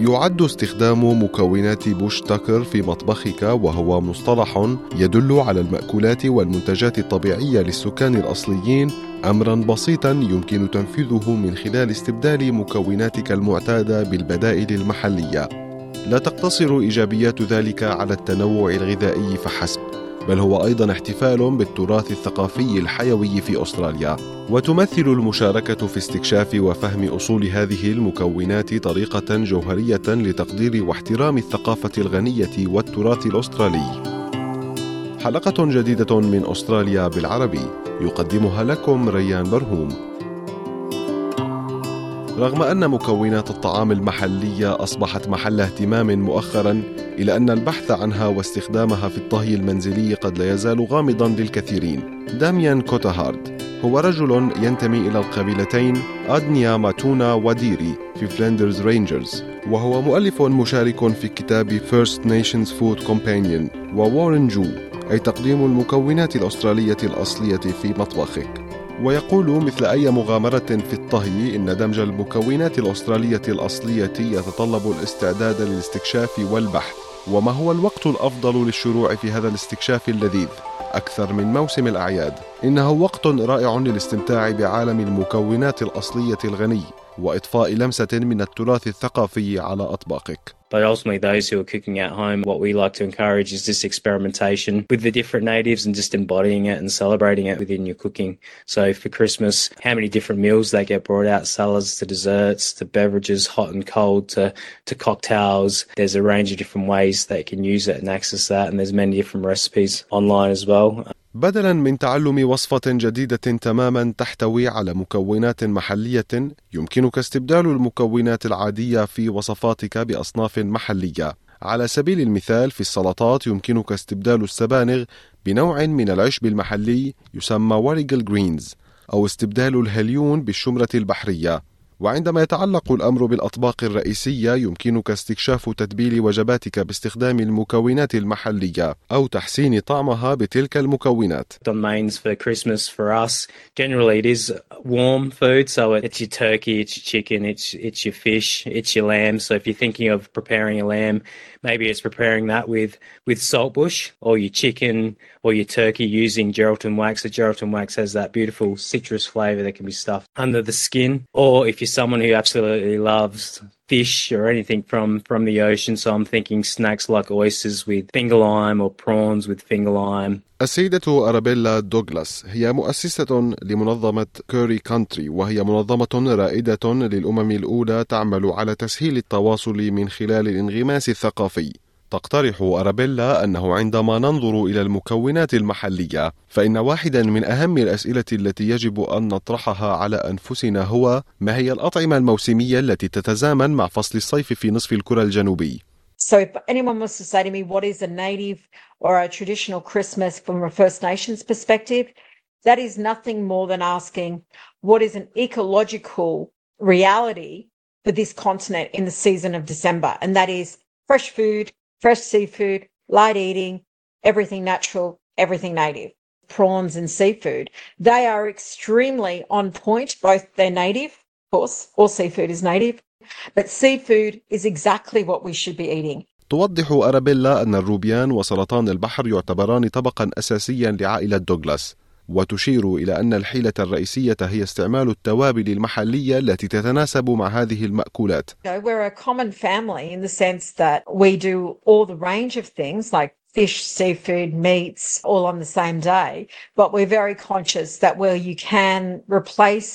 يعد استخدام مكونات bush tucker في مطبخك وهو مصطلح يدل على المأكولات والمنتجات الطبيعية للسكان الأصليين. أمرا بسيطا يمكن تنفيذه من خلال استبدال مكوناتك المعتادة بالبدائل المحلية. لا تقتصر إيجابيات ذلك على التنوع الغذائي فحسب. بل هو أيضا احتفال بالتراث الثقافي الحيوي في أستراليا. وتمثل المشاركة في استكشاف وفهم أصول هذه المكونات طريقة جوهرية لتقدير واحترام الثقافة الغنية والتراث الأسترالي. حلقة جديدة من أستراليا بالعربي يقدمها لكم ريان برهوم. رغم أن مكونات الطعام المحلية أصبحت محل اهتمام مؤخرا إلا أن البحث عنها واستخدامها في الطهي المنزلي قد لا يزال غامضا للكثيرين. داميان كوتاهارد هو رجل ينتمي إلى القبيلتين أدنيا ماتونا وديري في فلندرز رينجرز وهو مؤلف مشارك في كتاب First Nations Food Companion ووارن جو أي تقديم المكونات الأسترالية الأصلية في مطبخك ويقول مثل أي مغامرة في الطهي إن دمج المكونات الأسترالية الأصلية يتطلب الاستعداد للاستكشاف والبحث. وما هو الوقت الأفضل للشروع في هذا الاستكشاف اللذيذ؟ أكثر من موسم الأعياد. إنه وقت رائع للاستمتاع بعالم المكونات الأصلية الغني وإضفاء لمسة من التراث الثقافي على أطباقك But ultimately, those who are cooking at home, what we like to encourage is this experimentation with the different natives and just embodying it and celebrating it within your cooking. So for Christmas, how many different meals they get brought out, salads to desserts to beverages, hot and cold to, to cocktails. There's a range of different ways they can use it and access that. And there's many different recipes online as well. بدلا من تعلم وصفة جديدة تماما تحتوي على مكونات محلية يمكنك استبدال المكونات العادية في وصفاتك بأصناف محلية. على سبيل المثال في السلطات يمكنك استبدال السبانخ بنوع من العشب المحلي يسمى Warrigal greens أو استبدال الهليون بالشمرة البحرية. وعندما يتعلق الأمر بالأطباق الرئيسية يمكنك استكشاف تتبيل وجباتك باستخدام المكونات المحلية أو تحسين طعمها بتلك المكونات. Warm food, so it's your turkey, it's your chicken, it's it's your fish, it's your lamb. So if you're thinking of preparing a lamb, maybe it's preparing that with with saltbush or your chicken or your turkey using Geraldton wax. The Geraldton wax has that beautiful citrus flavour that can be stuffed under the skin. Or if you're someone who absolutely loves fish or anything from from the ocean. So I'm thinking snacks like oysters with finger lime or prawns with finger lime. السيدة أرابيلا دوغلاس هي مؤسسة لمنظمة كوري كانتري وهي منظمة رائدة للأمم الأولى تعمل على تسهيل التواصل من خلال الانغماس الثقافي تقترح أرابيلا أنه عندما ننظر إلى المكونات المحلية فإن واحدا من أهم الأسئلة التي يجب أن نطرحها على أنفسنا هو ما هي الأطعمة الموسمية التي تتزامن مع فصل الصيف في نصف الكرة الجنوبي؟ So if anyone was to say to me, what is a native or a traditional Christmas from a First Nations perspective? That is nothing more than asking what is an ecological reality for this continent in the season of December? And that is fresh food, fresh seafood, light eating, everything natural, everything native. Prawns and seafood. They are extremely on point, both they're native, of course, all seafood is native, but seafood is exactly what we should be eating. توضح أرابيلا أن الروبيان وسرطان البحر يعتبران طبقا أساسيا لعائلة دوغلاس وتشير إلى أن الحيلة الرئيسية هي استعمال التوابل المحلية التي تتناسب مع هذه المأكولات. We're a common family in the sense that we do all the range of things like fish, seafood, meats, all on the same day. But we're very conscious that where you can replace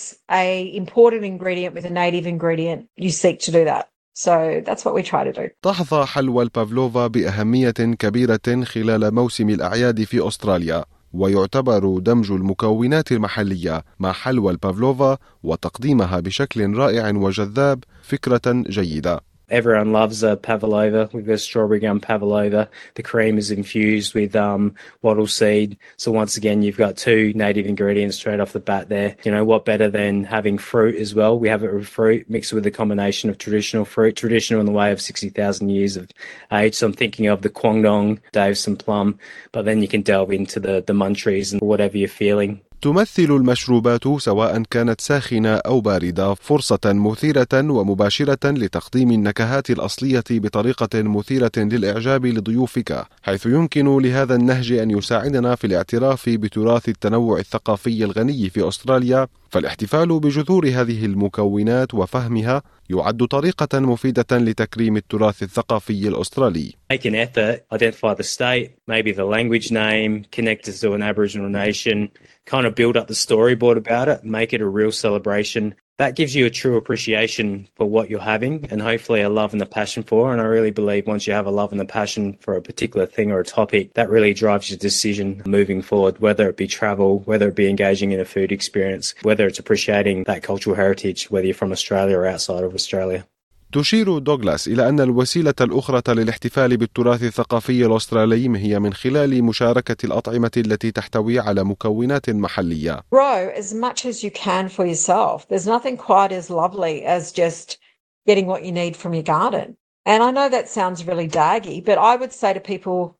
a important ingredient with a native ingredient, you seek to do that. So that's what we try to do. تحظى حلوى البافلوفا بأهمية كبيرة خلال موسم الأعياد في أستراليا ويعتبر دمج المكونات المحلية مع حلوى البافلوفا وتقديمها بشكل رائع وجذاب فكرة جيدة. Everyone loves a pavlova. We've got strawberry gum pavlova. The cream is infused with um, wattle seed. So once again, you've got two native ingredients straight off the bat there. You know, what better than having fruit as well? We have it with fruit mixed with a combination of traditional fruit, traditional in the way of 60,000 years of age. So I'm thinking of the Kwangdong, Davison plum, but then you can delve into the, the munchies and whatever you're feeling. تمثل المشروبات سواء كانت ساخنة أو باردة فرصة مثيرة ومباشرة لتقديم النكهات الأصلية بطريقة مثيرة للإعجاب لضيوفك حيث يمكن لهذا النهج أن يساعدنا في الاعتراف بتراث التنوع الثقافي الغني في أستراليا فالاحتفال بجذور هذه المكونات وفهمها يعد طريقة مفيدة لتكريم التراث الثقافي الأسترالي. Make an effort, identify the state, maybe the language name, connect us to an Aboriginal nation, kind of build up the storyboard about it, make it a real celebration. That gives you a true appreciation for what you're having and hopefully a love and a passion for. And I really believe once you have a love and a passion for a particular thing or a topic, that really drives your decision moving forward, whether it be travel, whether it be engaging in a food experience, whether it's appreciating that cultural heritage, whether you're from Australia or outside of Australia. تشير دوغلاس إلى أن الوسيلة الأخرى للاحتفال بالتراث الثقافي الأسترالي هي من خلال مشاركة الأطعمة التي تحتوي على مكونات محلية. Grow as much as you can for yourself. There's nothing quite as lovely as just getting what you need from your garden. And I know that sounds really daggy, but I would say to people,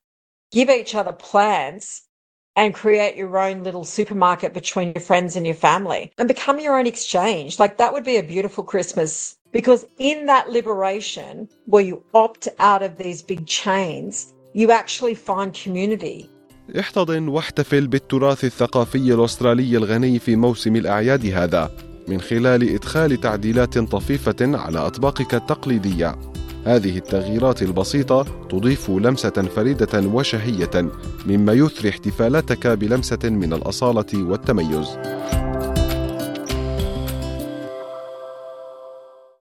give each other plants and create your own little supermarket between your friends and your family and become your own exchange. Like that would be a beautiful Christmas because in that liberation, where you opt out of these big chains, you actually find community. احتضن واحتفل بالتراث الثقافي الأسترالي الغني في موسم الأعياد هذا من خلال إدخال تعديلات طفيفة على أطباقك التقليدية. هذه التغييرات البسيطة تضيف لمسة فريدة وشهية مما يثري احتفالاتك بلمسة من الأصالة والتميز.